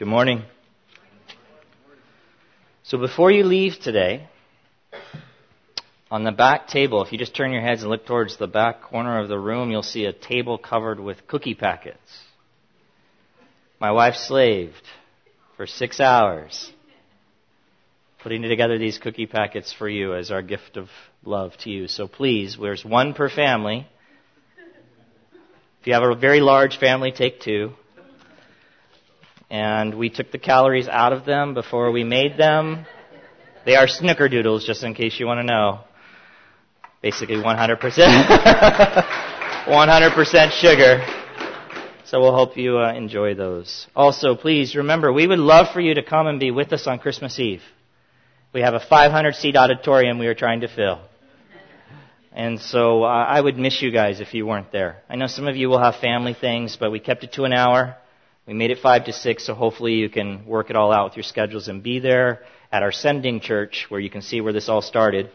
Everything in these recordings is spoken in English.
Good morning. So before you leave today, on the back table, if you just turn your heads and look towards the back corner of the room, you'll see a table covered with cookie packets. My wife slaved for six hours putting together these cookie packets for you as our gift of love to you. So please, there's one per family. If you have a very large family, take two and we took the calories out of them before we made them. They are snickerdoodles, just in case you want to know. Basically 100%, 100% sugar. So we'll hope you uh, enjoy those. Also, please remember, we would love for you to come and be with us on Christmas Eve. We have a 500 seat auditorium we are trying to fill. And so uh, I would miss you guys if you weren't there. I know some of you will have family things, but we kept it to an hour. We made it 5 to 6, so hopefully you can work it all out with your schedules and be there at our sending church where you can see where this all started.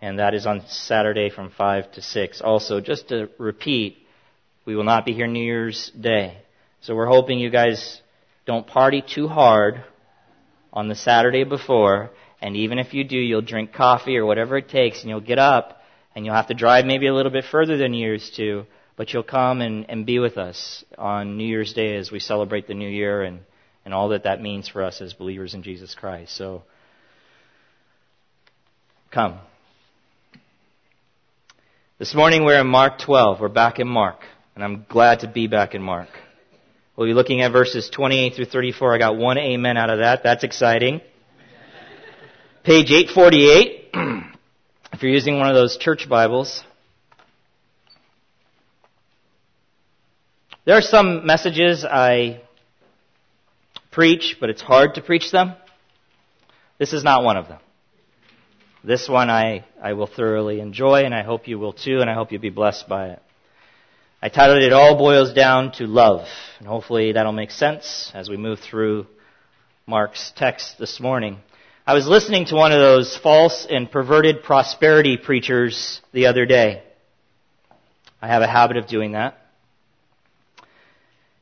And that is on Saturday from 5 to 6. Also, just to repeat, we will not be here New Year's Day. So we're hoping you guys don't party too hard on the Saturday before. And even if you do, you'll drink coffee or whatever it takes and you'll get up and you'll have to drive maybe a little bit further than you used to but you'll come and, and be with us on New Year's Day as we celebrate the new year and, and all that that means for us as believers in Jesus Christ. So, come. This morning we're in Mark 12. We're back in Mark, and I'm glad to be back in Mark. We'll be looking at verses 28 through 34. I got one amen out of that. That's exciting. Page 848. if you're using one of those church Bibles, There are some messages I preach, but it's hard to preach them. This is not one of them. This one I, I will thoroughly enjoy, and I hope you will too, and I hope you'll be blessed by it. I titled it, All Boils Down to Love, and hopefully that'll make sense as we move through Mark's text this morning. I was listening to one of those false and perverted prosperity preachers the other day. I have a habit of doing that.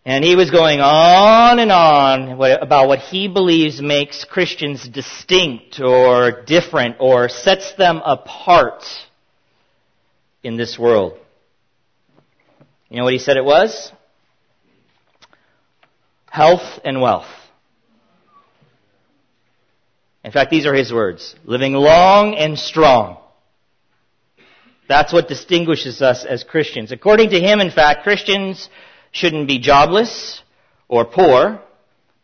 And he was going on and on about what he believes makes Christians distinct or different or sets them apart in this world. You know what he said it was? Health and wealth. In fact, these are his words. Living long and strong. That's what distinguishes us as Christians. According to him, in fact, Christians shouldn't be jobless or poor,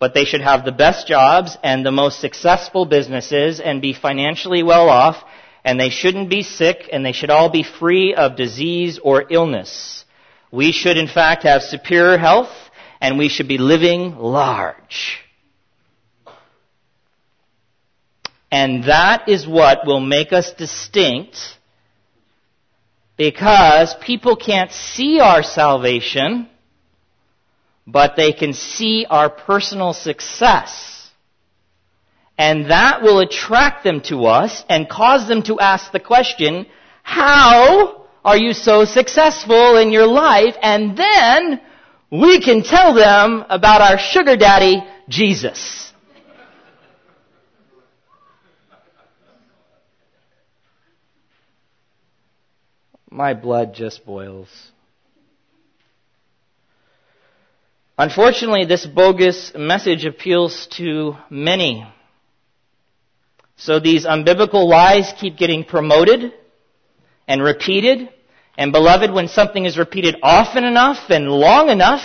but they should have the best jobs and the most successful businesses and be financially well off, and they shouldn't be sick, and they should all be free of disease or illness. We should, in fact, have superior health, and we should be living large. And that is what will make us distinct because people can't see our salvation but they can see our personal success. And that will attract them to us and cause them to ask the question, how are you so successful in your life? And then we can tell them about our sugar daddy, Jesus. My blood just boils. Unfortunately, this bogus message appeals to many. So these unbiblical lies keep getting promoted and repeated. And beloved, when something is repeated often enough and long enough,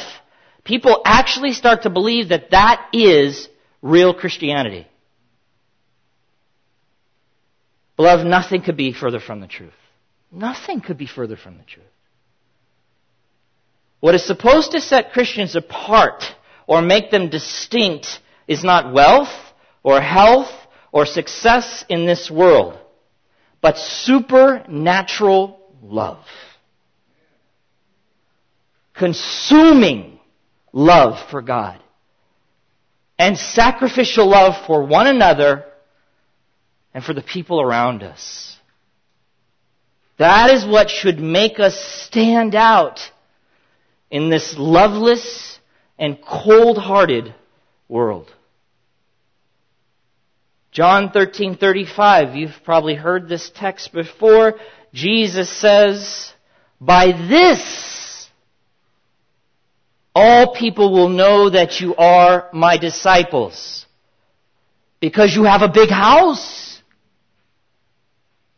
people actually start to believe that that is real Christianity. Beloved, nothing could be further from the truth. Nothing could be further from the truth. What is supposed to set Christians apart or make them distinct is not wealth or health or success in this world, but supernatural love. Consuming love for God and sacrificial love for one another and for the people around us. That is what should make us stand out in this loveless and cold hearted world. John 13:35, you've probably heard this text before. Jesus says, "By this all people will know that you are my disciples because you have a big house,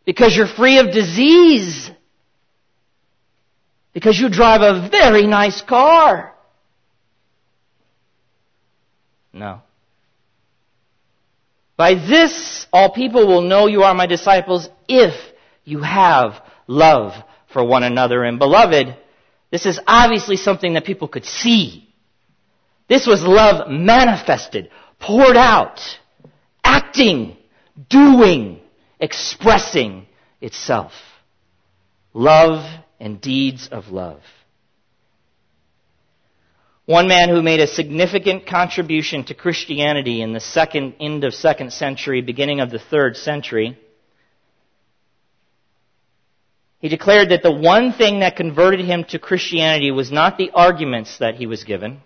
because you're free of disease, because you drive a very nice car." No. By this, all people will know you are my disciples if you have love for one another. And beloved, this is obviously something that people could see. This was love manifested, poured out, acting, doing, expressing itself. Love and deeds of love. One man who made a significant contribution to Christianity in the second end of second century, beginning of the third century, he declared that the one thing that converted him to Christianity was not the arguments that he was given,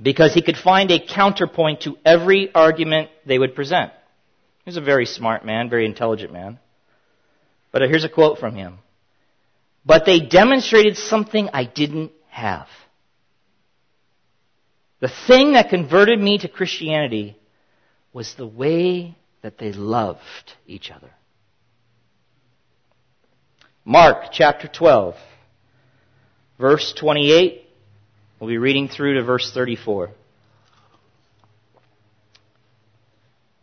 because he could find a counterpoint to every argument they would present. He was a very smart man, very intelligent man. But uh, here's a quote from him. But they demonstrated something I didn't have. The thing that converted me to Christianity was the way that they loved each other. Mark chapter 12, verse 28. We'll be reading through to verse 34.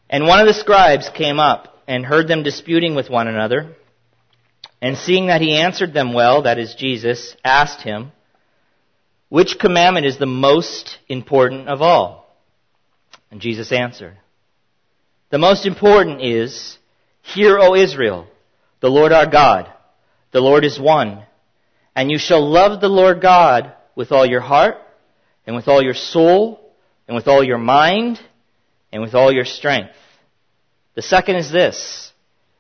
And one of the scribes came up and heard them disputing with one another. And seeing that he answered them well, that is Jesus, asked him, which commandment is the most important of all? And Jesus answered, The most important is, Hear, O Israel, the Lord our God, the Lord is one. And you shall love the Lord God with all your heart, and with all your soul, and with all your mind, and with all your strength. The second is this,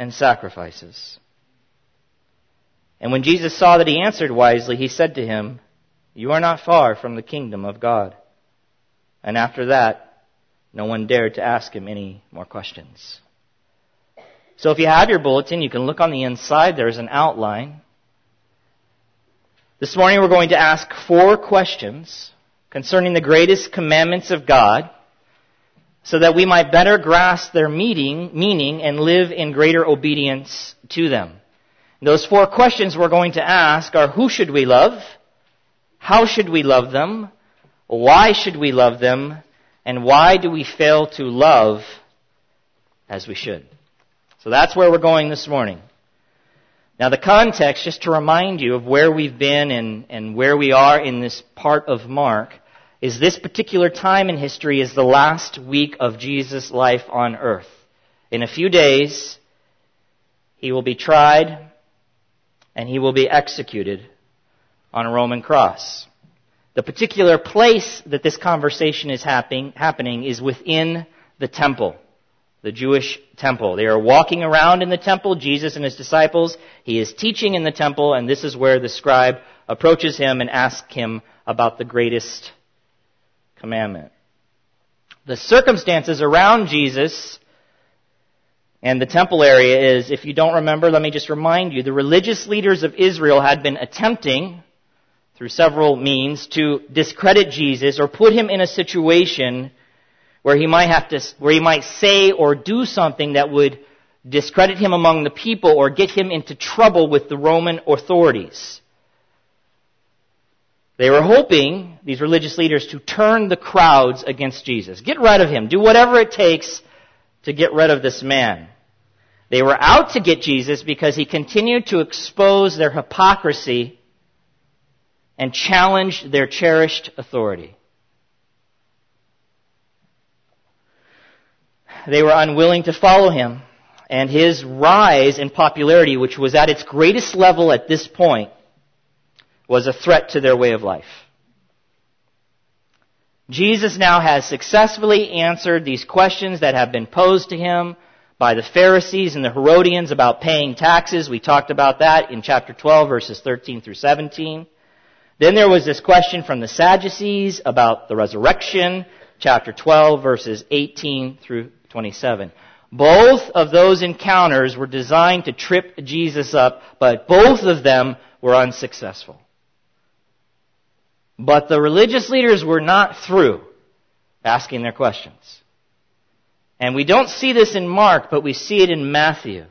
and sacrifices. And when Jesus saw that he answered wisely, he said to him, you are not far from the kingdom of God. And after that, no one dared to ask him any more questions. So if you have your bulletin, you can look on the inside. There's an outline. This morning we're going to ask four questions concerning the greatest commandments of God so that we might better grasp their meaning, meaning and live in greater obedience to them. Those four questions we're going to ask are who should we love? How should we love them? Why should we love them? And why do we fail to love as we should? So that's where we're going this morning. Now the context, just to remind you of where we've been and, and where we are in this part of Mark, is this particular time in history is the last week of Jesus' life on earth. In a few days, he will be tried and he will be executed on a Roman cross. The particular place that this conversation is happening, happening is within the temple, the Jewish temple. They are walking around in the temple, Jesus and his disciples. He is teaching in the temple, and this is where the scribe approaches him and asks him about the greatest commandment. The circumstances around Jesus and the temple area is, if you don't remember, let me just remind you, the religious leaders of Israel had been attempting through several means to discredit Jesus or put him in a situation where he might have to, where he might say or do something that would discredit him among the people or get him into trouble with the Roman authorities. They were hoping, these religious leaders, to turn the crowds against Jesus. Get rid of him. Do whatever it takes to get rid of this man. They were out to get Jesus because he continued to expose their hypocrisy and challenge their cherished authority. they were unwilling to follow him. And his rise in popularity, which was at its greatest level at this point, was a threat to their way of life. Jesus now has successfully answered these questions that have been posed to him by the Pharisees and the Herodians about paying taxes. We talked about that in chapter 12 verses 13 through 17. Then there was this question from the Sadducees about the resurrection, chapter 12 verses 18 through 27. Both of those encounters were designed to trip Jesus up, but both of them were unsuccessful. But the religious leaders were not through asking their questions. And we don't see this in Mark, but we see it in Matthew,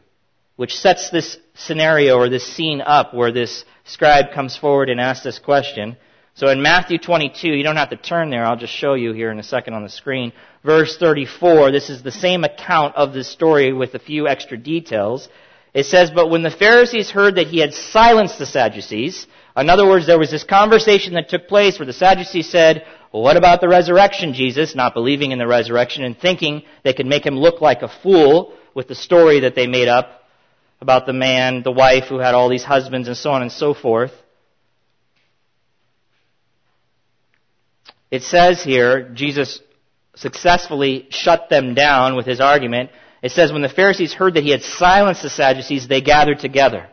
which sets this scenario or this scene up where this scribe comes forward and asks this question. So in Matthew 22, you don't have to turn there, I'll just show you here in a second on the screen. Verse 34, this is the same account of this story with a few extra details. It says, But when the Pharisees heard that he had silenced the Sadducees, in other words, there was this conversation that took place where the Sadducees said, well, what about the resurrection, Jesus? Not believing in the resurrection and thinking they could make him look like a fool with the story that they made up about the man, the wife who had all these husbands and so on and so forth. It says here, Jesus successfully shut them down with his argument. It says, when the Pharisees heard that he had silenced the Sadducees, they gathered together.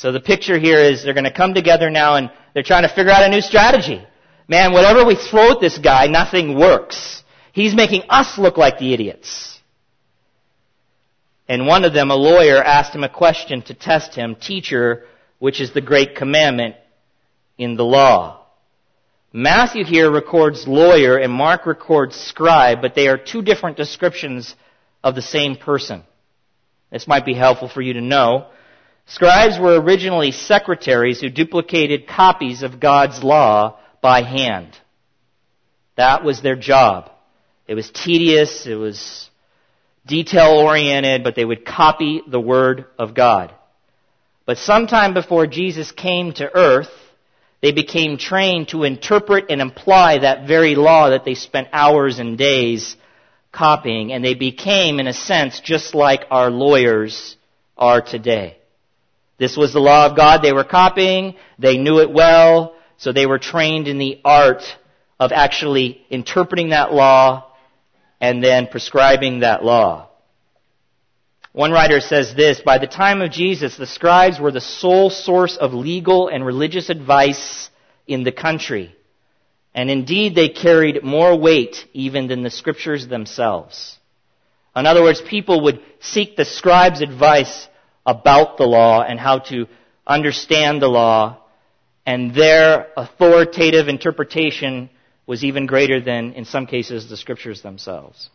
So the picture here is they're going to come together now and they're trying to figure out a new strategy. Man, whatever we throw at this guy, nothing works. He's making us look like the idiots. And one of them, a lawyer, asked him a question to test him, Teacher, which is the great commandment in the law? Matthew here records lawyer and Mark records scribe, but they are two different descriptions of the same person. This might be helpful for you to know. Scribes were originally secretaries who duplicated copies of God's law by hand. That was their job. It was tedious, it was detail oriented, but they would copy the Word of God. But sometime before Jesus came to earth, they became trained to interpret and apply that very law that they spent hours and days copying, and they became, in a sense, just like our lawyers are today. This was the law of God they were copying. They knew it well, so they were trained in the art of actually interpreting that law and then prescribing that law. One writer says this, by the time of Jesus, the scribes were the sole source of legal and religious advice in the country. And indeed, they carried more weight even than the scriptures themselves. In other words, people would seek the scribe's advice about the law and how to understand the law, and their authoritative interpretation was even greater than, in some cases, the scriptures themselves.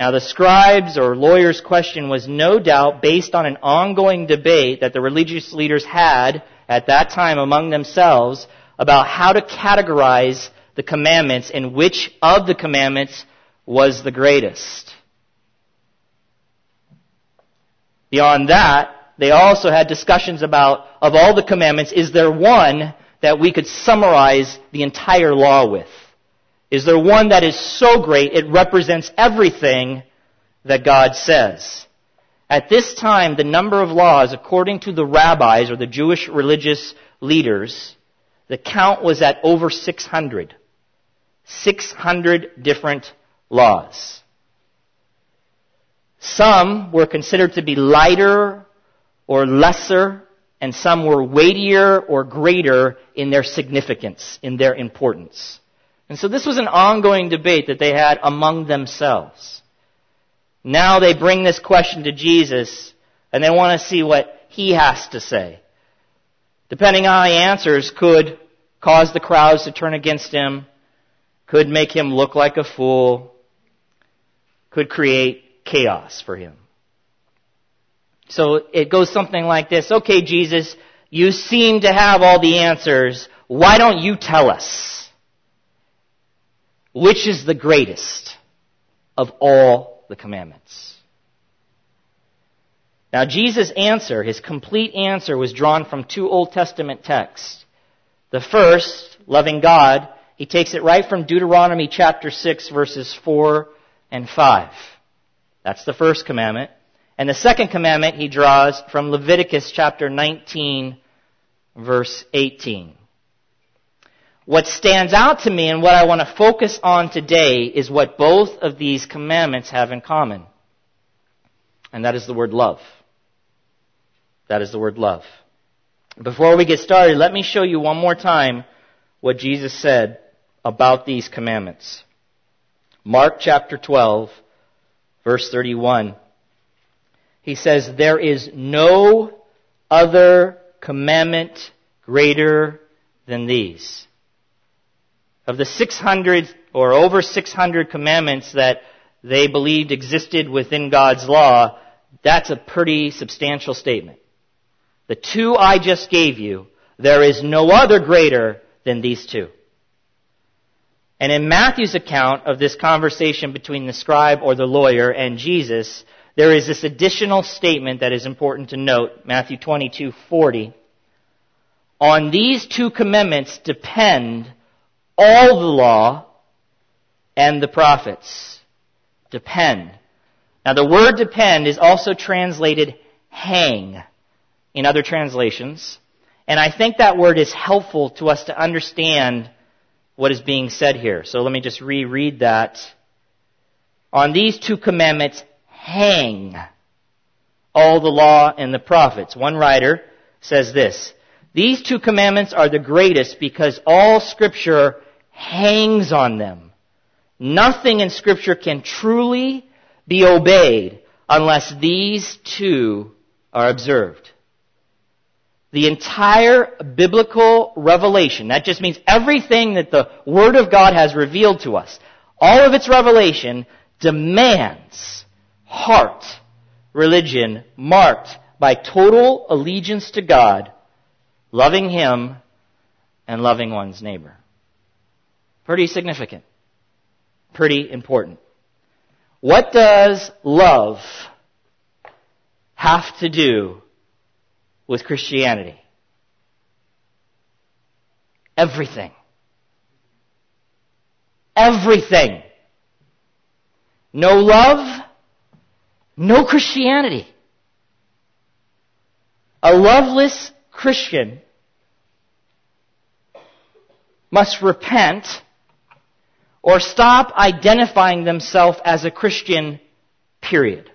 Now, the scribes or lawyers' question was no doubt based on an ongoing debate that the religious leaders had at that time among themselves about how to categorize the commandments and which of the commandments was the greatest. Beyond that, they also had discussions about, of all the commandments, is there one that we could summarize the entire law with? Is there one that is so great it represents everything that God says? At this time, the number of laws, according to the rabbis or the Jewish religious leaders, the count was at over 600. 600 different laws. Some were considered to be lighter or lesser, and some were weightier or greater in their significance, in their importance. And so this was an ongoing debate that they had among themselves. Now they bring this question to Jesus, and they want to see what he has to say. Depending on how he answers, could cause the crowds to turn against him, could make him look like a fool, could create chaos for him. So it goes something like this. Okay, Jesus, you seem to have all the answers. Why don't you tell us? Which is the greatest of all the commandments? Now, Jesus' answer, his complete answer, was drawn from two Old Testament texts. The first, loving God, he takes it right from Deuteronomy chapter 6, verses 4 and 5. That's the first commandment. And the second commandment he draws from Leviticus chapter 19, verse 18. What stands out to me and what I want to focus on today is what both of these commandments have in common. And that is the word love. That is the word love. Before we get started, let me show you one more time what Jesus said about these commandments. Mark chapter 12, verse 31. He says, There is no other commandment greater than these. Of the 600 or over 600 commandments that they believed existed within God's law, that's a pretty substantial statement. The two I just gave you, there is no other greater than these two. And in Matthew's account of this conversation between the scribe or the lawyer and Jesus, there is this additional statement that is important to note, Matthew 22:40. On these two commandments depend all the law and the prophets. Depend. Now the word depend is also translated hang in other translations. And I think that word is helpful to us to understand what is being said here. So let me just reread that. On these two commandments hang all the law and the prophets. One writer says this, these two commandments are the greatest because all scripture hangs on them. Nothing in scripture can truly be obeyed unless these two are observed. The entire biblical revelation, that just means everything that the Word of God has revealed to us, all of its revelation demands heart religion marked by total allegiance to God, loving Him, and loving one's neighbor. Pretty significant. Pretty important. What does love have to do with Christianity? Everything. Everything. No love, no Christianity. A loveless Christian must repent or stop identifying themselves as a Christian, period.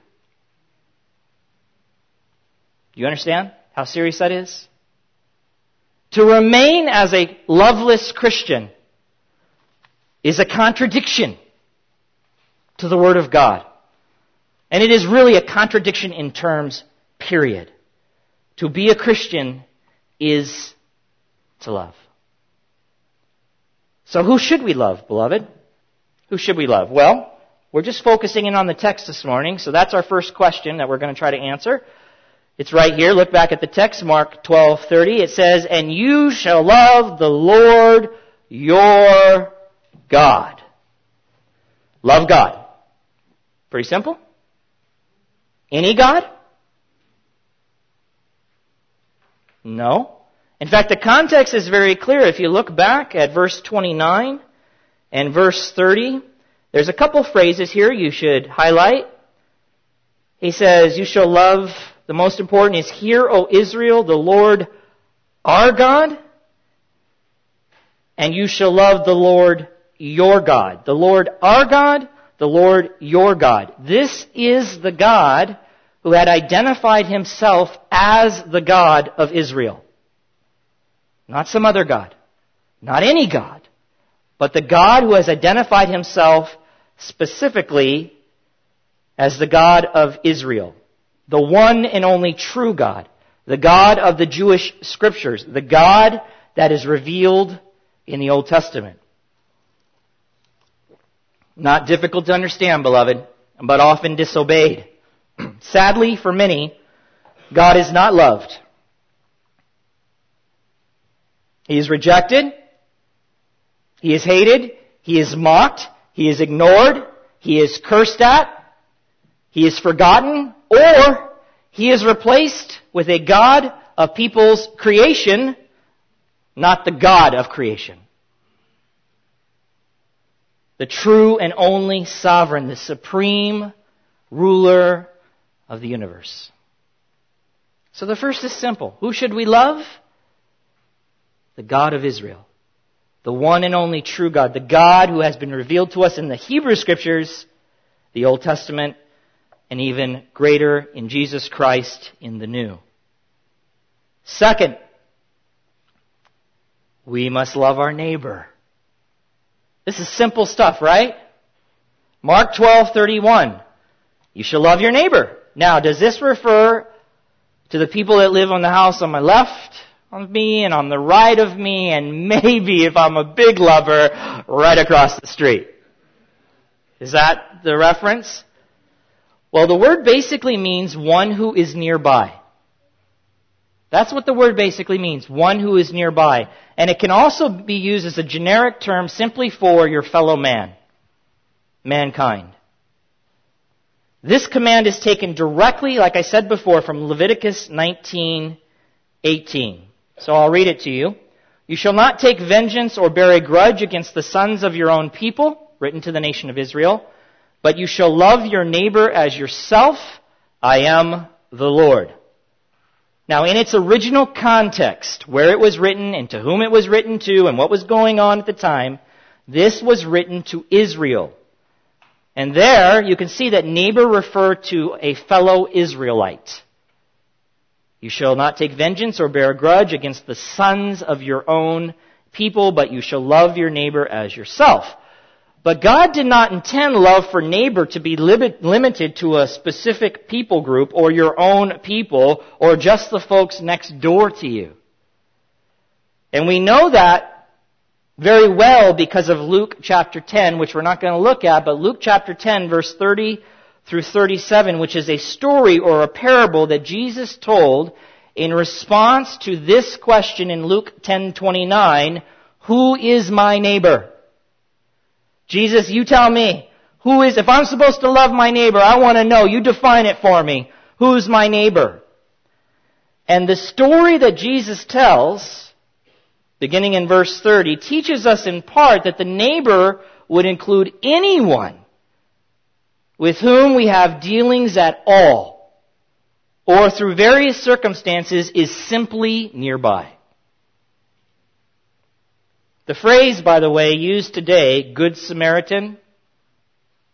Do you understand how serious that is? To remain as a loveless Christian is a contradiction to the Word of God. And it is really a contradiction in terms, period. To be a Christian is to love. So who should we love, beloved? Who should we love? Well, we're just focusing in on the text this morning, so that's our first question that we're going to try to answer. It's right here. Look back at the text, Mark 12:30. It says, "And you shall love the Lord your God." Love God. Pretty simple. Any God? No. In fact, the context is very clear. If you look back at verse 29 and verse 30, there's a couple phrases here you should highlight. He says, You shall love, the most important is, Hear, O Israel, the Lord our God, and you shall love the Lord your God. The Lord our God, the Lord your God. This is the God who had identified himself as the God of Israel. Not some other God. Not any God. But the God who has identified himself specifically as the God of Israel. The one and only true God. The God of the Jewish scriptures. The God that is revealed in the Old Testament. Not difficult to understand, beloved, but often disobeyed. Sadly, for many, God is not loved. He is rejected. He is hated. He is mocked. He is ignored. He is cursed at. He is forgotten. Or he is replaced with a God of people's creation, not the God of creation. the true and only sovereign, the supreme ruler of the universe. So the first is simple. Who should we love? The God of Israel. The one and only true God. The God who has been revealed to us in the Hebrew Scriptures, the Old Testament, and even greater in Jesus Christ in the New. Second, we must love our neighbor. This is simple stuff, right? Mark 12:31. You shall love your neighbor. Now, does this refer to the people that live on the house on my left of me and on the right of me and maybe if I'm a big lover, right across the street? Is that the reference? Well, the word basically means one who is nearby. That's what the word basically means, one who is nearby. And it can also be used as a generic term simply for your fellow man, mankind. This command is taken directly, like I said before, from Leviticus 19:18. So I'll read it to you. You shall not take vengeance or bear a grudge against the sons of your own people, written to the nation of Israel, but you shall love your neighbor as yourself. I am the Lord. Now, in its original context, where it was written and to whom it was written to and what was going on at the time, this was written to Israel. And there, you can see that neighbor referred to a fellow Israelite. You shall not take vengeance or bear a grudge against the sons of your own people, but you shall love your neighbor as yourself. But God did not intend love for neighbor to be limited to a specific people group or your own people or just the folks next door to you. And we know that very well because of Luke chapter 10, which we're not going to look at, but Luke chapter 10 verse 30 through 37, which is a story or a parable that Jesus told in response to this question in Luke 10:29, who is my neighbor? Jesus, you tell me. Who is, if I'm supposed to love my neighbor, I want to know. You define it for me. Who's my neighbor? And the story that Jesus tells, beginning in verse 30, teaches us in part that the neighbor would include anyone with whom we have dealings at all, or through various circumstances is simply nearby. The phrase, by the way, used today, Good Samaritan,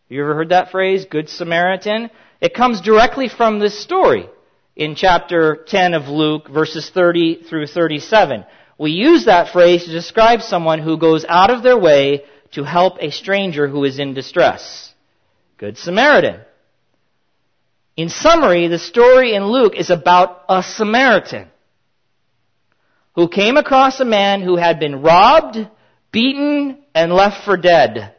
you ever heard that phrase, Good Samaritan? It comes directly from this story in chapter 10 of Luke, verses 30 through 37. We use that phrase to describe someone who goes out of their way to help a stranger who is in distress. Good Samaritan. In summary, the story in Luke is about a Samaritan who came across a man who had been robbed, beaten, and left for dead.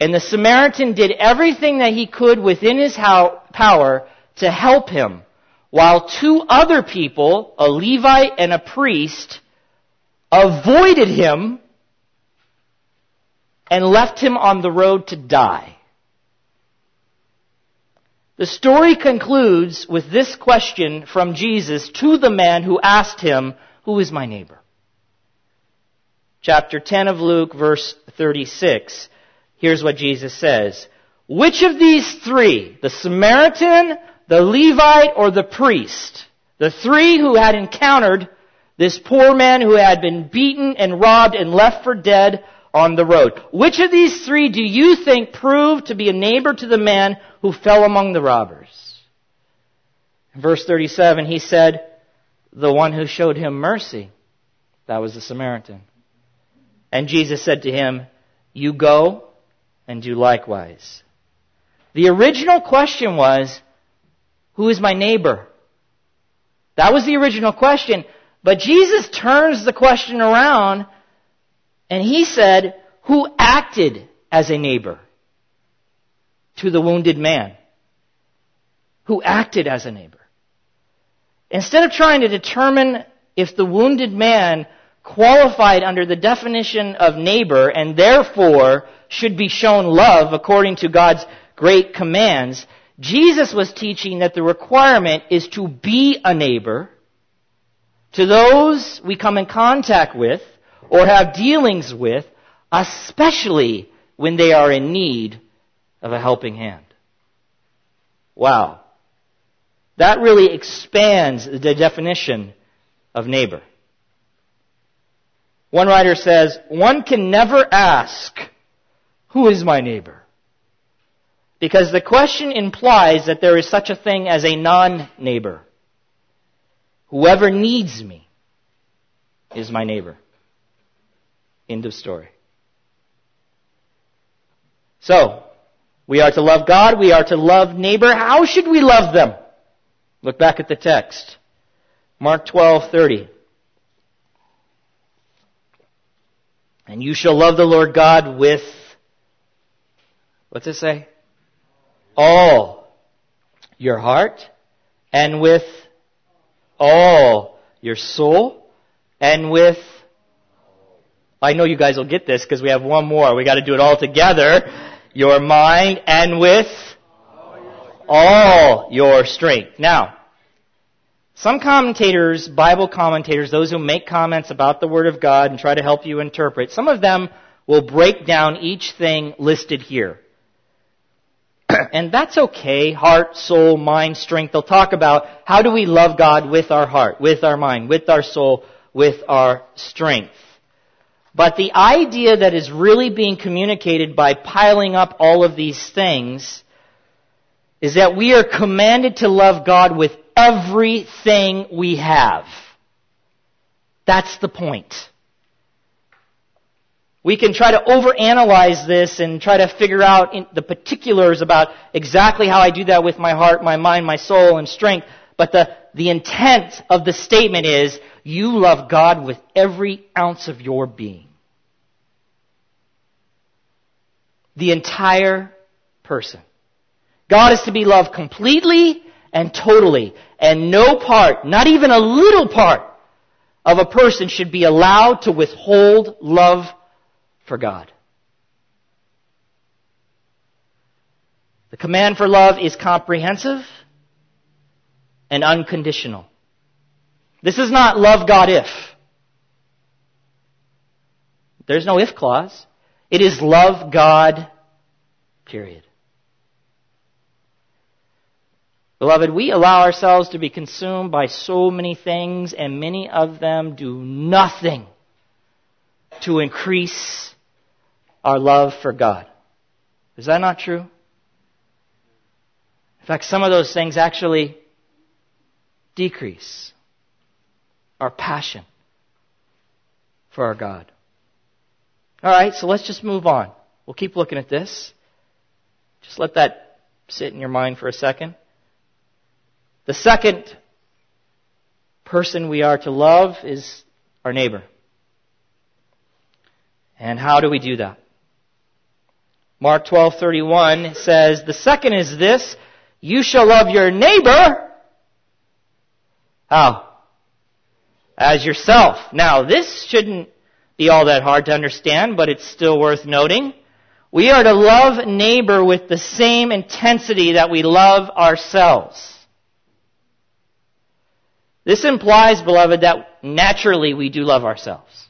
And the Samaritan did everything that he could within his power to help him, while two other people, a Levite and a priest, avoided him and left him on the road to die. The story concludes with this question from Jesus to the man who asked him, who is my neighbor? Chapter 10 of Luke, verse 36. Here's what Jesus says. Which of these three, the Samaritan, the Levite, or the priest, the three who had encountered this poor man who had been beaten and robbed and left for dead on the road. Which of these three do you think proved to be a neighbor to the man who fell among the robbers? In verse 37, he said, the one who showed him mercy. That was the Samaritan. And Jesus said to him, You go and do likewise. The original question was, Who is my neighbor? That was the original question. But Jesus turns the question around and he said, Who acted as a neighbor to the wounded man? Who acted as a neighbor? Instead of trying to determine if the wounded man qualified under the definition of neighbor and therefore should be shown love according to God's great commands, Jesus was teaching that the requirement is to be a neighbor to those we come in contact with or have dealings with, especially when they are in need of a helping hand. Wow. That really expands the definition of neighbor. One writer says, one can never ask, who is my neighbor? Because the question implies that there is such a thing as a non-neighbor. Whoever needs me is my neighbor. End of story. So, we are to love God, we are to love neighbor. How should we love them? Look back at the text. Mark 12:30. And you shall love the Lord God with What's it say? All your heart and with all your soul and with I know you guys will get this because we have one more. We got to do it all together. Your mind and with all your strength. Now, some commentators, Bible commentators, those who make comments about the Word of God and try to help you interpret, some of them will break down each thing listed here. and that's okay. Heart, soul, mind, strength. They'll talk about how do we love God with our heart, with our mind, with our soul, with our strength. But the idea that is really being communicated by piling up all of these things is that we are commanded to love God with everything we have. That's the point. We can try to overanalyze this and try to figure out the particulars about exactly how I do that with my heart, my mind, my soul, and strength. But the, the intent of the statement is you love God with every ounce of your being. The entire person. God is to be loved completely and totally. And no part, not even a little part, of a person should be allowed to withhold love for God. The command for love is comprehensive and unconditional. This is not love God if. There's no if clause. It is love God, period. Beloved, we allow ourselves to be consumed by so many things, and many of them do nothing to increase our love for God. Is that not true? In fact, some of those things actually decrease our passion for our God. All right, so let's just move on. We'll keep looking at this. Just let that sit in your mind for a second. The second person we are to love is our neighbor. And how do we do that? Mark 12:31 says, "The second is this, you shall love your neighbor how? As yourself." Now, this shouldn't be all that hard to understand, but it's still worth noting. We are to love neighbor with the same intensity that we love ourselves. This implies, beloved, that naturally we do love ourselves.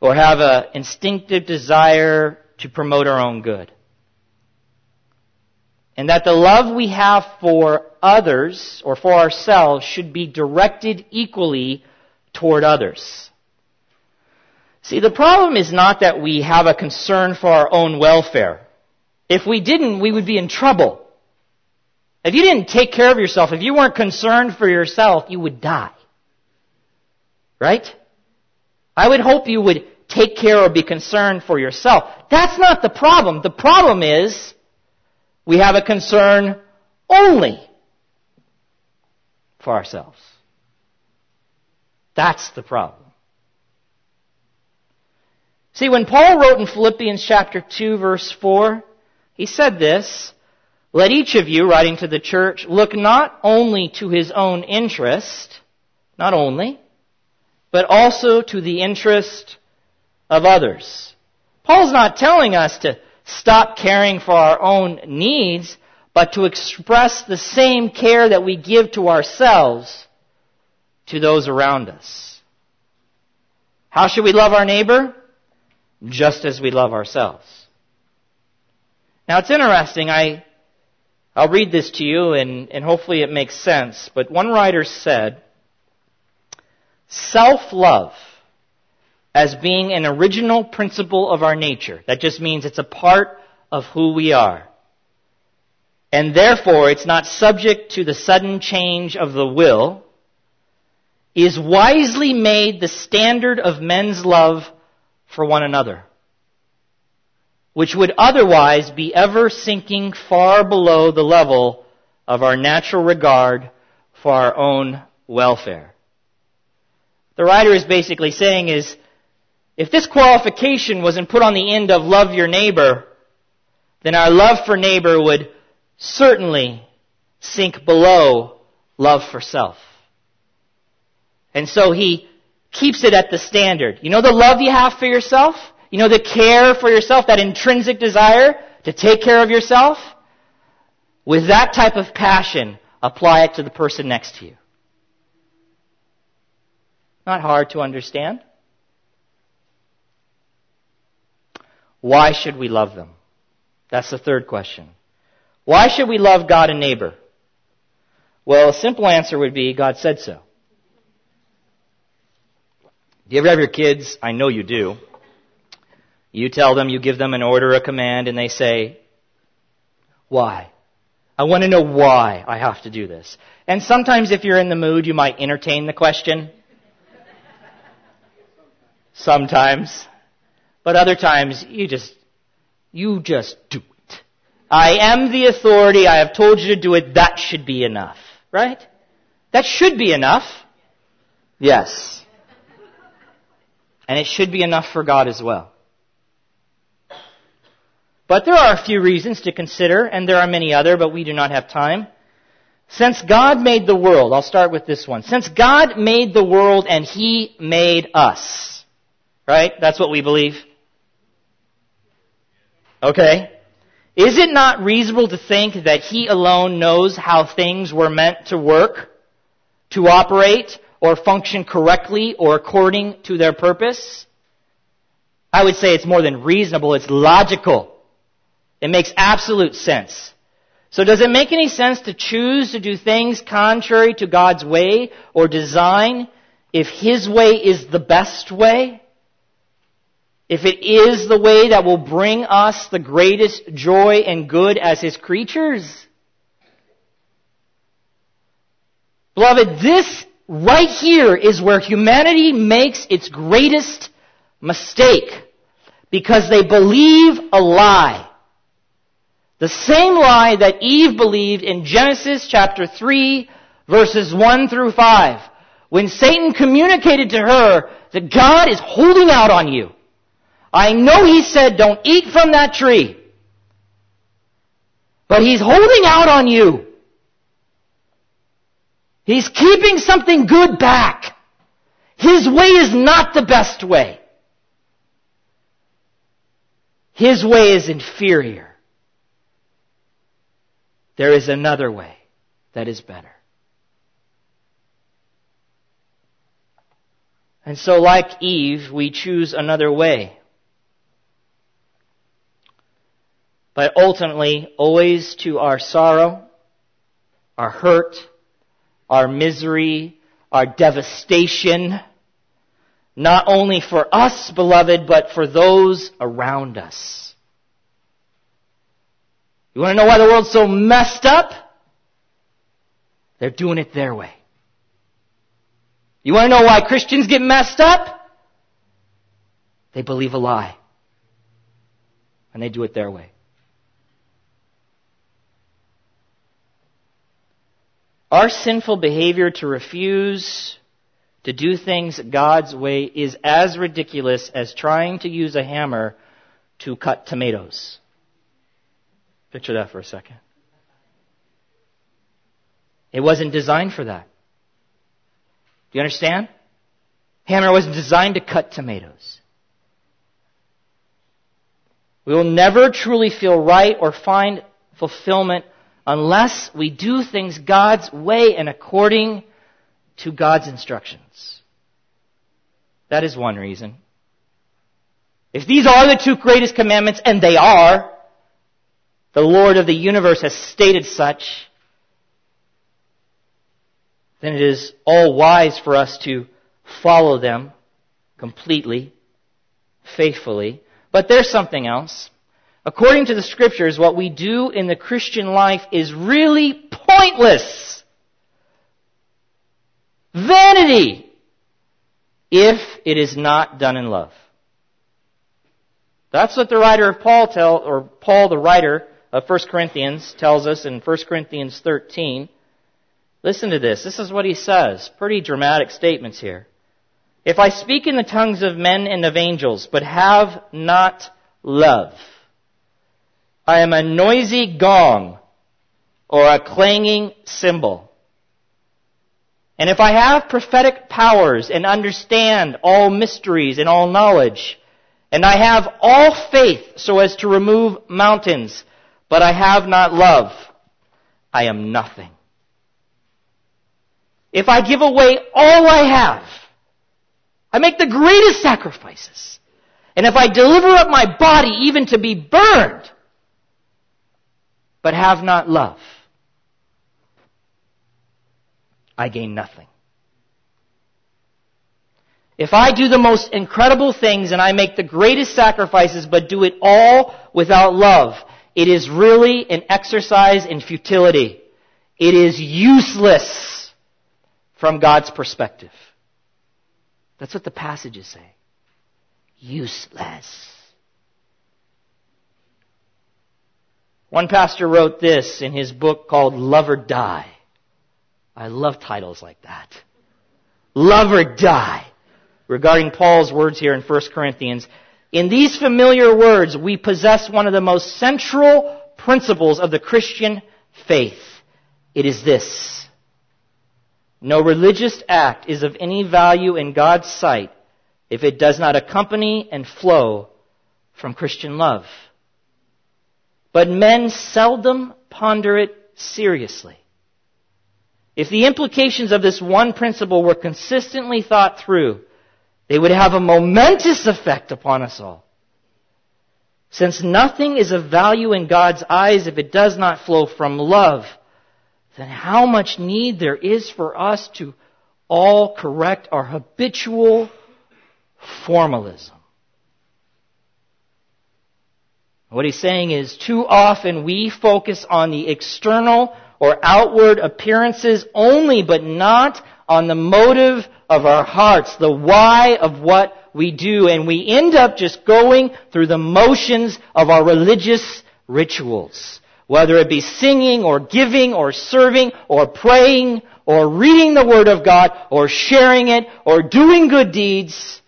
Or have an instinctive desire to promote our own good. And that the love we have for others or for ourselves should be directed equally toward others. See, the problem is not that we have a concern for our own welfare. If we didn't, we would be in trouble. If you didn't take care of yourself, if you weren't concerned for yourself, you would die. Right? I would hope you would take care or be concerned for yourself. That's not the problem. The problem is we have a concern only for ourselves. That's the problem. See, when Paul wrote in Philippians chapter 2 verse 4, he said this, let each of you, writing to the church, look not only to his own interest, not only, but also to the interest of others. Paul's not telling us to stop caring for our own needs, but to express the same care that we give to ourselves to those around us. How should we love our neighbor? just as we love ourselves. Now it's interesting, I, I'll read this to you and, and hopefully it makes sense, but one writer said, self-love as being an original principle of our nature. That just means it's a part of who we are. And therefore it's not subject to the sudden change of the will, is wisely made the standard of men's love for one another, which would otherwise be ever sinking far below the level of our natural regard for our own welfare. The writer is basically saying is, if this qualification wasn't put on the end of love your neighbor, then our love for neighbor would certainly sink below love for self. And so he keeps it at the standard. You know the love you have for yourself? You know the care for yourself, that intrinsic desire to take care of yourself? With that type of passion, apply it to the person next to you. Not hard to understand. Why should we love them? That's the third question. Why should we love God and neighbor? Well, a simple answer would be God said so. Do you ever have your kids? I know you do. You tell them, you give them an order, a command, and they say, why? I want to know why I have to do this. And sometimes if you're in the mood, you might entertain the question. Sometimes. But other times, you just, you just do it. I am the authority. I have told you to do it. That should be enough. Right? That should be enough. Yes. And it should be enough for God as well. But there are a few reasons to consider, and there are many other, but we do not have time. Since God made the world, I'll start with this one. Since God made the world and He made us, right? That's what we believe. Okay? Is it not reasonable to think that He alone knows how things were meant to work, to operate, or function correctly or according to their purpose? I would say it's more than reasonable, it's logical. It makes absolute sense. So does it make any sense to choose to do things contrary to God's way or design if His way is the best way? If it is the way that will bring us the greatest joy and good as His creatures? Beloved, this right here is where humanity makes its greatest mistake because they believe a lie. The same lie that Eve believed in Genesis chapter 3 verses 1 through 5 when Satan communicated to her that God is holding out on you. I know he said don't eat from that tree. But he's holding out on you. He's keeping something good back. His way is not the best way. His way is inferior. There is another way that is better. And so, like Eve, we choose another way. But ultimately, always to our sorrow, our hurt, our misery, our devastation, not only for us, beloved, but for those around us. You want to know why the world's so messed up? They're doing it their way. You want to know why Christians get messed up? They believe a lie. And they do it their way. Our sinful behavior to refuse to do things God's way is as ridiculous as trying to use a hammer to cut tomatoes. Picture that for a second. It wasn't designed for that. Do you understand? Hammer wasn't designed to cut tomatoes. We will never truly feel right or find fulfillment unless we do things God's way and according to God's instructions. That is one reason. if these are the two greatest commandments, and they are, the Lord of the universe has stated such, then it is all wise for us to follow them completely, faithfully. But there's something else. According to the scriptures, what we do in the Christian life is really pointless. Vanity. If it is not done in love. That's what the writer of Paul tell, or Paul the writer Uh, of 1 Corinthians tells us in 1 Corinthians 13. Listen to this. This is what he says. Pretty dramatic statements here. If I speak in the tongues of men and of angels, but have not love, I am a noisy gong or a clanging cymbal. And if I have prophetic powers and understand all mysteries and all knowledge, and I have all faith so as to remove mountains, but I have not love, I am nothing. If I give away all I have, I make the greatest sacrifices. And if I deliver up my body even to be burned, but have not love, I gain nothing. If I do the most incredible things and I make the greatest sacrifices but do it all without love, it is really an exercise in futility. It is useless from God's perspective. That's what the passages say. Useless. One pastor wrote this in his book called Love or Die. I love titles like that. Love or Die. Regarding Paul's words here in 1 Corinthians. In these familiar words, we possess one of the most central principles of the Christian faith. It is this. No religious act is of any value in God's sight if it does not accompany and flow from Christian love. But men seldom ponder it seriously. If the implications of this one principle were consistently thought through, they would have a momentous effect upon us all. Since nothing is of value in God's eyes if it does not flow from love, then how much need there is for us to all correct our habitual formalism. What he's saying is too often we focus on the external or outward appearances only, but not on the motive of our hearts, the why of what we do, and we end up just going through the motions of our religious rituals. Whether it be singing or giving or serving or praying or reading the Word of God or sharing it or doing good deeds,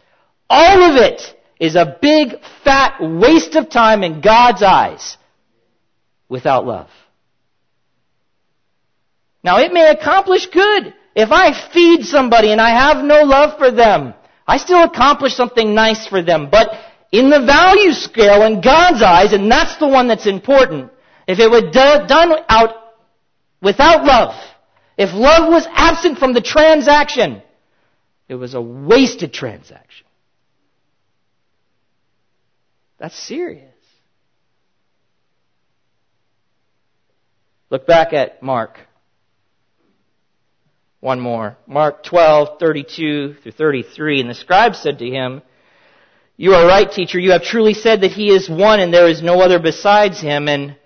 all of it is a big fat waste of time in God's eyes without love. Now it may accomplish good. If I feed somebody and I have no love for them, I still accomplish something nice for them. But in the value scale in God's eyes, and that's the one that's important, if it were done out without love, if love was absent from the transaction, it was a wasted transaction. That's serious. Look back at Mark. One more. Mark 12, 32 through 33. And the scribe said to him, You are right, teacher. You have truly said that he is one and there is no other besides him. And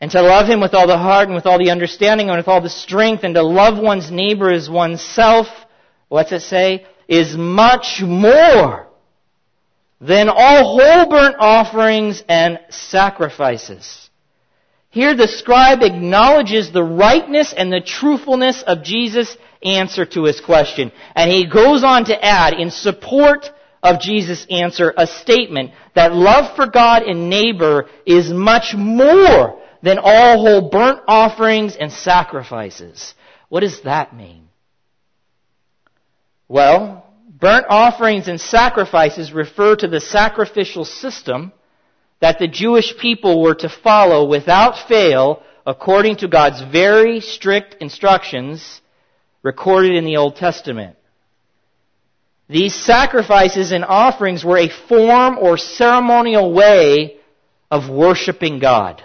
and to love him with all the heart and with all the understanding and with all the strength and to love one's neighbor as oneself, what's it say? Is much more than all whole burnt offerings and sacrifices. Here the scribe acknowledges the rightness and the truthfulness of Jesus' answer to his question. And he goes on to add, in support of Jesus' answer, a statement that love for God and neighbor is much more than all whole burnt offerings and sacrifices. What does that mean? Well, burnt offerings and sacrifices refer to the sacrificial system that the Jewish people were to follow without fail according to God's very strict instructions recorded in the Old Testament. These sacrifices and offerings were a form or ceremonial way of worshiping God.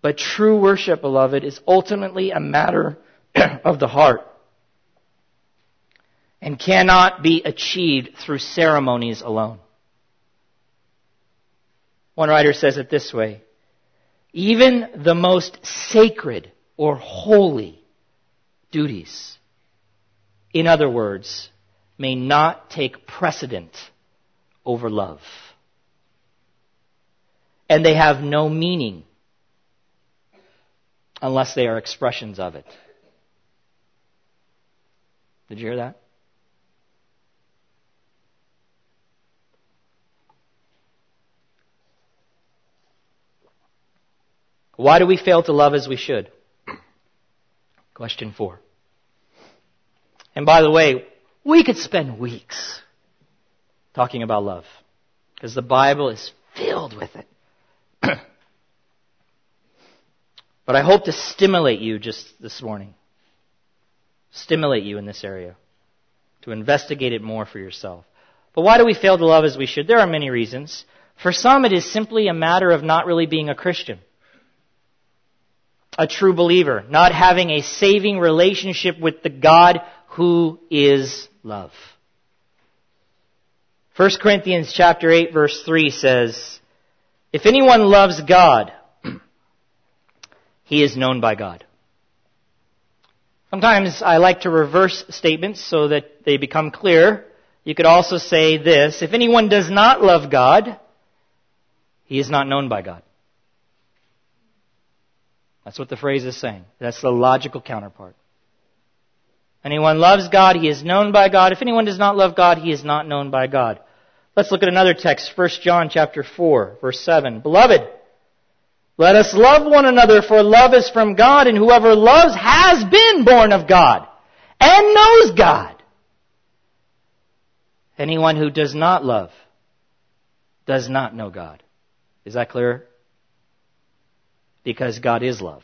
But true worship, beloved, is ultimately a matter of the heart and cannot be achieved through ceremonies alone. One writer says it this way Even the most sacred or holy duties, in other words, may not take precedent over love. And they have no meaning unless they are expressions of it. Did you hear that? Why do we fail to love as we should? Question four. And by the way, we could spend weeks talking about love because the Bible is filled with it. but I hope to stimulate you just this morning. Stimulate you in this area. To investigate it more for yourself. But why do we fail to love as we should? There are many reasons. For some, it is simply a matter of not really being a Christian a true believer, not having a saving relationship with the God who is love. 1 Corinthians chapter 8 verse 3 says, If anyone loves God, he is known by God. Sometimes I like to reverse statements so that they become clear. You could also say this, if anyone does not love God, he is not known by God. That's what the phrase is saying. That's the logical counterpart. Anyone loves God, he is known by God. If anyone does not love God, he is not known by God. Let's look at another text, 1 John chapter 4, verse 7. Beloved, let us love one another, for love is from God, and whoever loves has been born of God and knows God. Anyone who does not love does not know God. Is that clear? Because God is love.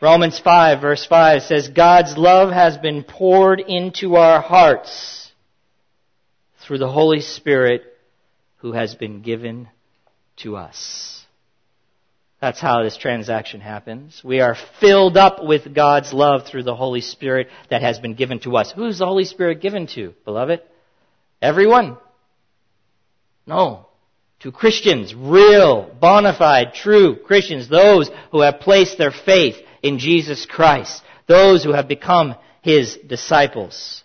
Romans 5 verse 5 says, God's love has been poured into our hearts through the Holy Spirit who has been given to us. That's how this transaction happens. We are filled up with God's love through the Holy Spirit that has been given to us. Who's the Holy Spirit given to, beloved? Everyone? No to Christians, real, bona fide, true Christians, those who have placed their faith in Jesus Christ, those who have become His disciples.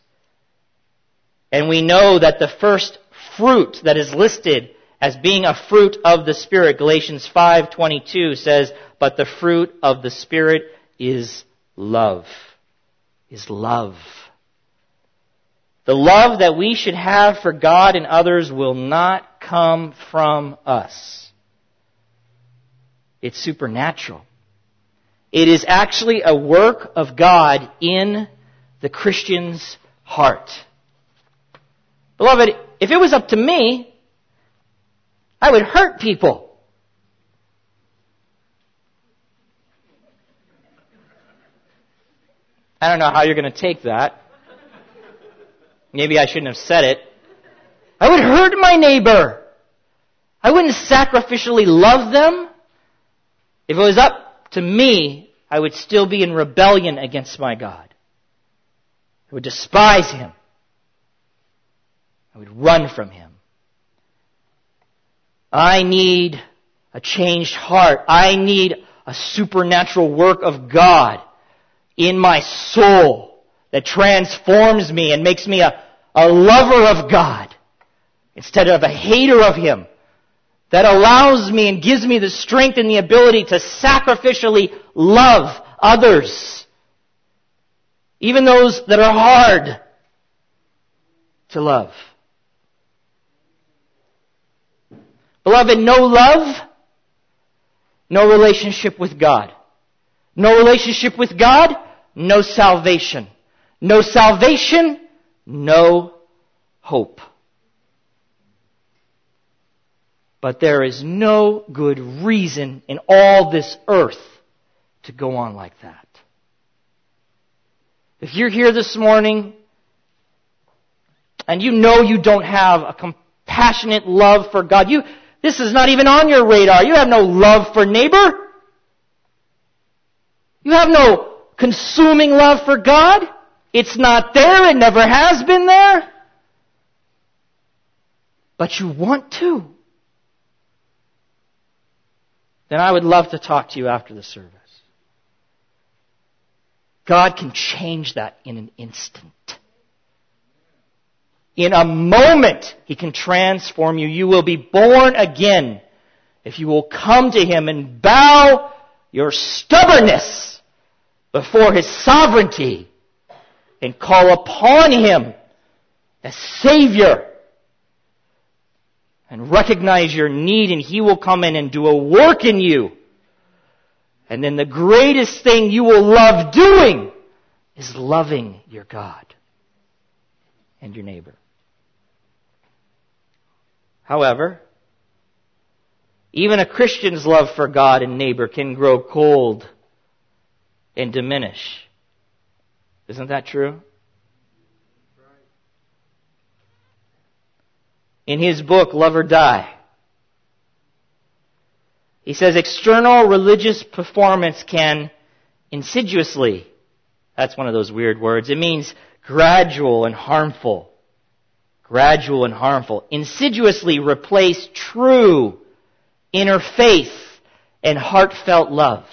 And we know that the first fruit that is listed as being a fruit of the Spirit, Galatians 5:22 says, "But the fruit of the Spirit is love." Is love. The love that we should have for God and others will not come from us. It's supernatural. It is actually a work of God in the Christian's heart. Beloved, if it was up to me, I would hurt people. I don't know how you're going to take that. Maybe I shouldn't have said it. I would hurt my neighbor. I wouldn't sacrificially love them. If it was up to me, I would still be in rebellion against my God. I would despise him. I would run from him. I need a changed heart. I need a supernatural work of God in my soul that transforms me and makes me a a lover of God instead of a hater of Him that allows me and gives me the strength and the ability to sacrificially love others, even those that are hard to love. Beloved, no love, no relationship with God. No relationship with God, no salvation. No salvation, no hope. But there is no good reason in all this earth to go on like that. If you're here this morning and you know you don't have a compassionate love for God, you, this is not even on your radar. You have no love for neighbor. You have no consuming love for God. It's not there. It never has been there. But you want to. Then I would love to talk to you after the service. God can change that in an instant. In a moment, He can transform you. You will be born again if you will come to Him and bow your stubbornness before His sovereignty and call upon Him as Savior and recognize your need and He will come in and do a work in you. And then the greatest thing you will love doing is loving your God and your neighbor. However, even a Christian's love for God and neighbor can grow cold and diminish. Isn't that true? In his book, Love or Die, he says external religious performance can insidiously, that's one of those weird words, it means gradual and harmful gradual and harmful, insidiously replace true inner faith and heartfelt love.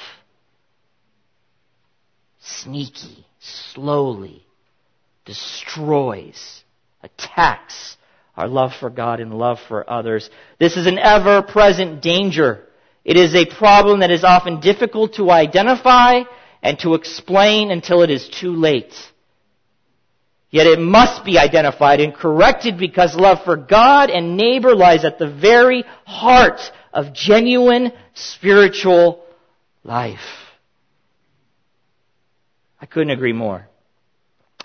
Sneaky, slowly destroys, attacks our love for God and love for others. This is an ever present danger. It is a problem that is often difficult to identify and to explain until it is too late. Yet it must be identified and corrected because love for God and neighbor lies at the very heart of genuine spiritual life. I couldn't agree more.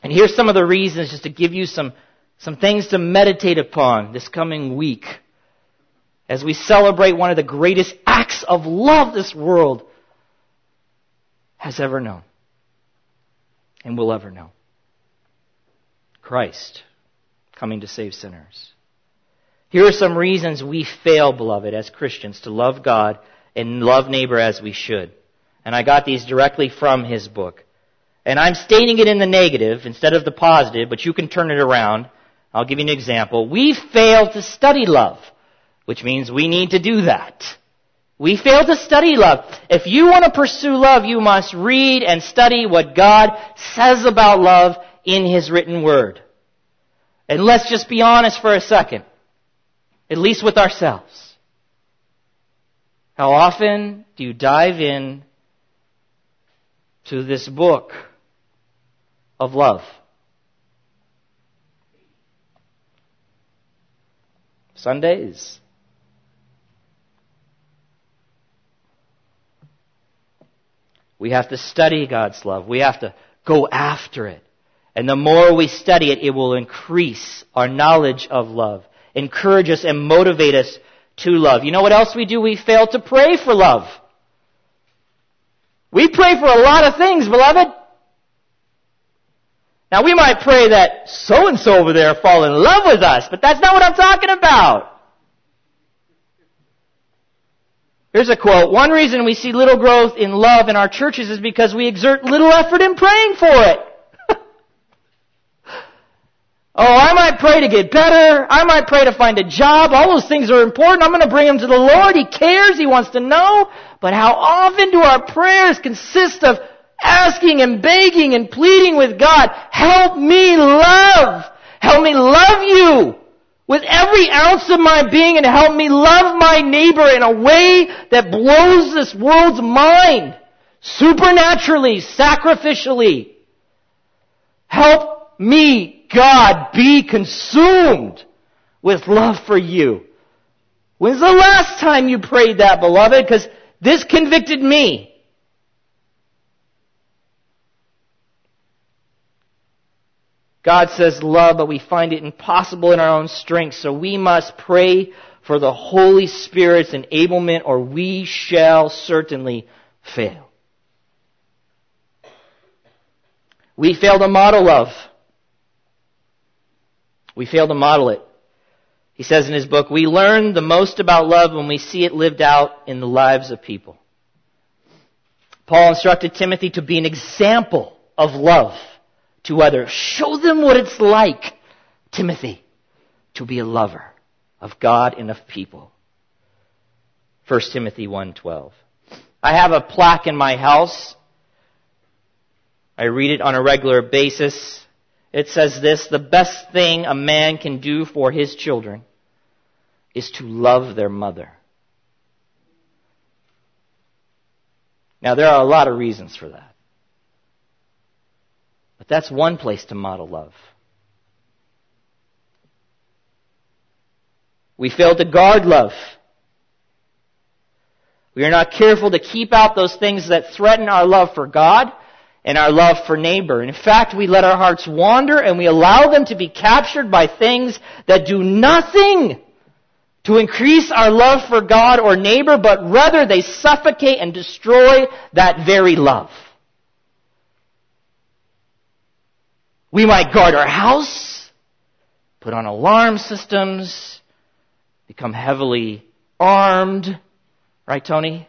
And here's some of the reasons just to give you some, some things to meditate upon this coming week as we celebrate one of the greatest acts of love this world has ever known and will ever know. Christ coming to save sinners. Here are some reasons we fail, beloved, as Christians to love God and love neighbor as we should. And I got these directly from his book. And I'm stating it in the negative instead of the positive, but you can turn it around. I'll give you an example. We fail to study love, which means we need to do that. We fail to study love. If you want to pursue love, you must read and study what God says about love in His written word. And let's just be honest for a second, at least with ourselves. How often do you dive in to this book of love? Sundays. We have to study God's love. We have to go after it. And the more we study it, it will increase our knowledge of love, encourage us and motivate us to love. You know what else we do? We fail to pray for love. We pray for a lot of things, beloved. Now we might pray that so and so over there fall in love with us, but that's not what I'm talking about. Here's a quote. One reason we see little growth in love in our churches is because we exert little effort in praying for it. Oh, I might pray to get better. I might pray to find a job. All those things are important. I'm going to bring them to the Lord. He cares. He wants to know. But how often do our prayers consist of asking and begging and pleading with God, help me love. Help me love you with every ounce of my being and help me love my neighbor in a way that blows this world's mind. Supernaturally, sacrificially. Help me God be consumed with love for you. When's the last time you prayed that, beloved? Because this convicted me. God says love, but we find it impossible in our own strength, so we must pray for the Holy Spirit's enablement or we shall certainly fail. We fail to model love. We fail to model it. He says in his book, we learn the most about love when we see it lived out in the lives of people. Paul instructed Timothy to be an example of love to others. Show them what it's like, Timothy, to be a lover of God and of people. 1 Timothy 1:12. I have a plaque in my house. I read it on a regular basis. It says this, the best thing a man can do for his children is to love their mother. Now there are a lot of reasons for that. But that's one place to model love. We fail to guard love. We are not careful to keep out those things that threaten our love for God and our love for neighbor. In fact, we let our hearts wander and we allow them to be captured by things that do nothing to increase our love for God or neighbor, but rather they suffocate and destroy that very love. We might guard our house, put on alarm systems, become heavily armed, right, Tony?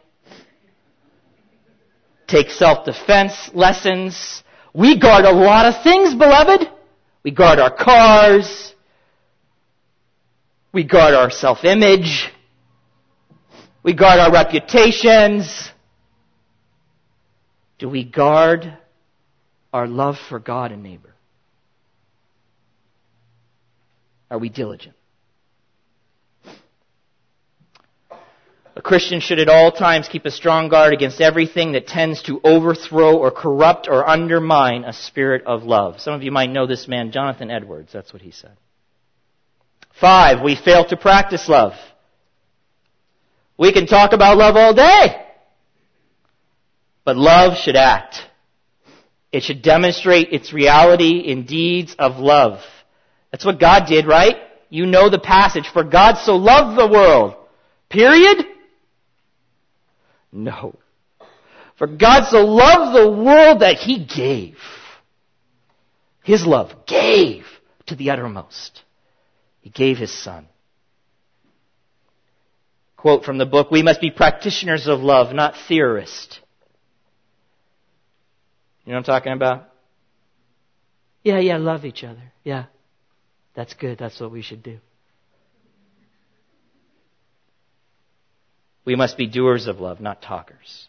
take self-defense lessons. We guard a lot of things, beloved. We guard our cars. We guard our self-image. We guard our reputations. Do we guard our love for God and neighbor? Are we diligent? A Christian should at all times keep a strong guard against everything that tends to overthrow or corrupt or undermine a spirit of love. Some of you might know this man, Jonathan Edwards. That's what he said. Five, we fail to practice love. We can talk about love all day. But love should act. It should demonstrate its reality in deeds of love. That's what God did, right? You know the passage. For God so loved the world. Period. No. For God so loved the world that He gave. His love gave to the uttermost. He gave His Son. Quote from the book, we must be practitioners of love, not theorists. You know what I'm talking about? Yeah, yeah, love each other. Yeah. That's good. That's what we should do. We must be doers of love, not talkers.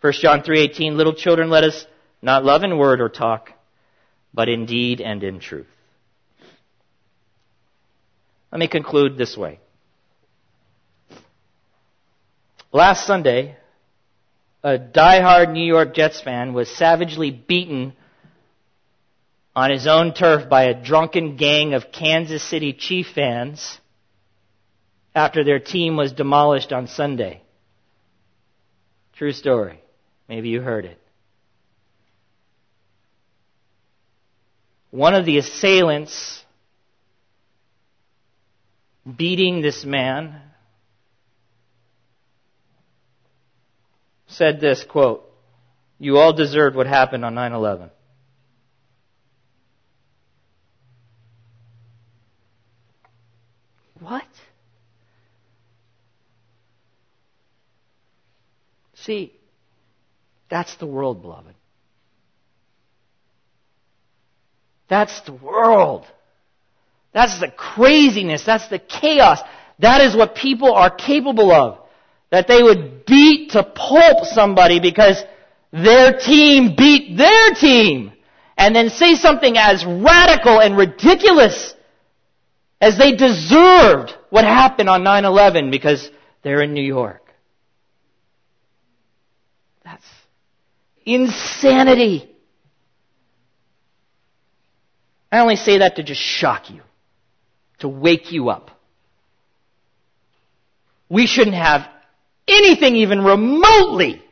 1 John 3:18 Little children let us not love in word or talk but in deed and in truth. Let me conclude this way. Last Sunday, a die-hard New York Jets fan was savagely beaten on his own turf by a drunken gang of Kansas City Chief fans after their team was demolished on Sunday. True story. Maybe you heard it. One of the assailants beating this man said this quote, You all deserved what happened on 9 11. What? See, that's the world, beloved. That's the world. That's the craziness. That's the chaos. That is what people are capable of. That they would beat to pulp somebody because their team beat their team. And then say something as radical and ridiculous as they deserved what happened on 9-11 because they're in New York. That's insanity. I only say that to just shock you, to wake you up. We shouldn't have anything even remotely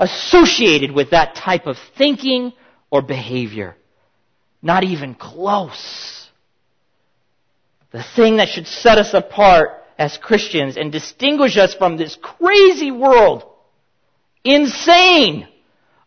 associated with that type of thinking or behavior. Not even close. The thing that should set us apart as Christians and distinguish us from this crazy world insane,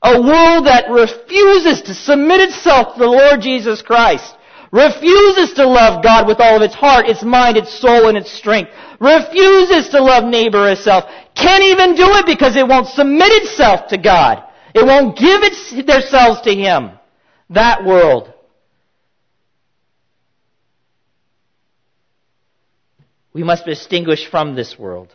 A world that refuses to submit itself to the Lord Jesus Christ. Refuses to love God with all of its heart, its mind, its soul, and its strength. Refuses to love neighbor as self. Can't even do it because it won't submit itself to God. It won't give its, themselves to Him. That world. We must distinguish from this world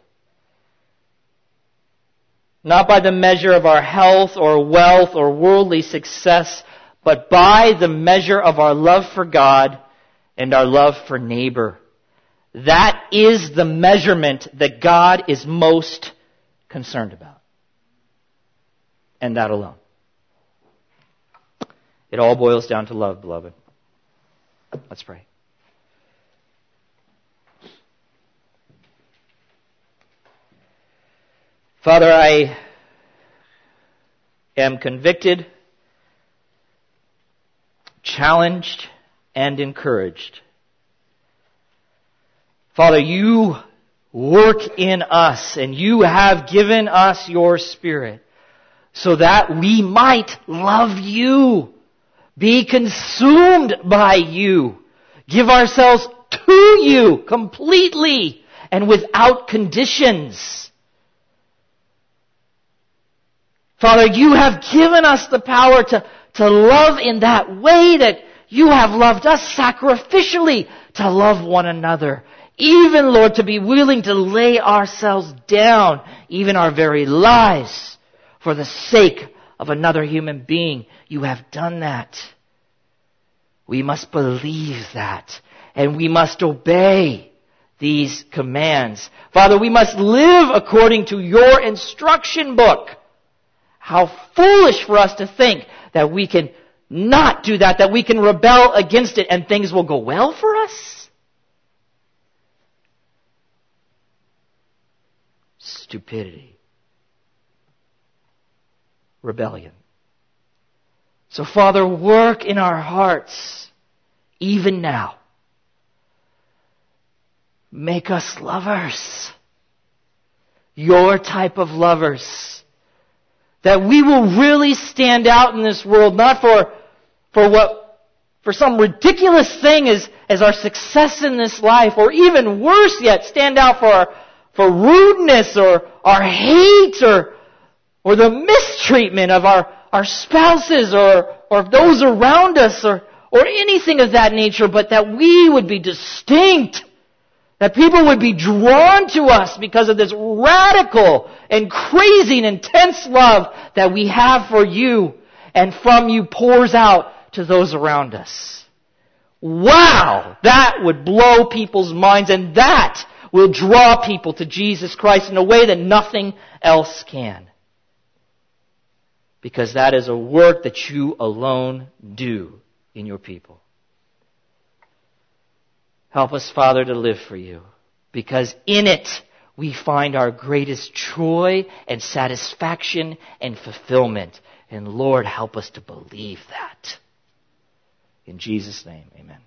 not by the measure of our health or wealth or worldly success, but by the measure of our love for God and our love for neighbor. That is the measurement that God is most concerned about. And that alone. It all boils down to love, beloved. Let's pray. Father, I am convicted, challenged, and encouraged. Father, you work in us and you have given us your spirit so that we might love you, be consumed by you, give ourselves to you completely and without conditions. Father, you have given us the power to, to love in that way that you have loved us sacrificially to love one another. Even, Lord, to be willing to lay ourselves down, even our very lives, for the sake of another human being. You have done that. We must believe that. And we must obey these commands. Father, we must live according to your instruction book. How foolish for us to think that we can not do that, that we can rebel against it and things will go well for us. Stupidity. Rebellion. So Father, work in our hearts even now. Make us lovers. Your type of lovers that we will really stand out in this world, not for, for what, for some ridiculous thing as, as our success in this life, or even worse yet, stand out for our, for rudeness or our hate or, or the mistreatment of our, our spouses or, or those around us or, or anything of that nature, but that we would be distinct that people would be drawn to us because of this radical and crazy and intense love that we have for you and from you pours out to those around us. Wow! That would blow people's minds and that will draw people to Jesus Christ in a way that nothing else can. Because that is a work that you alone do in your people. Help us, Father, to live for you, because in it we find our greatest joy and satisfaction and fulfillment. And Lord, help us to believe that. In Jesus' name, amen.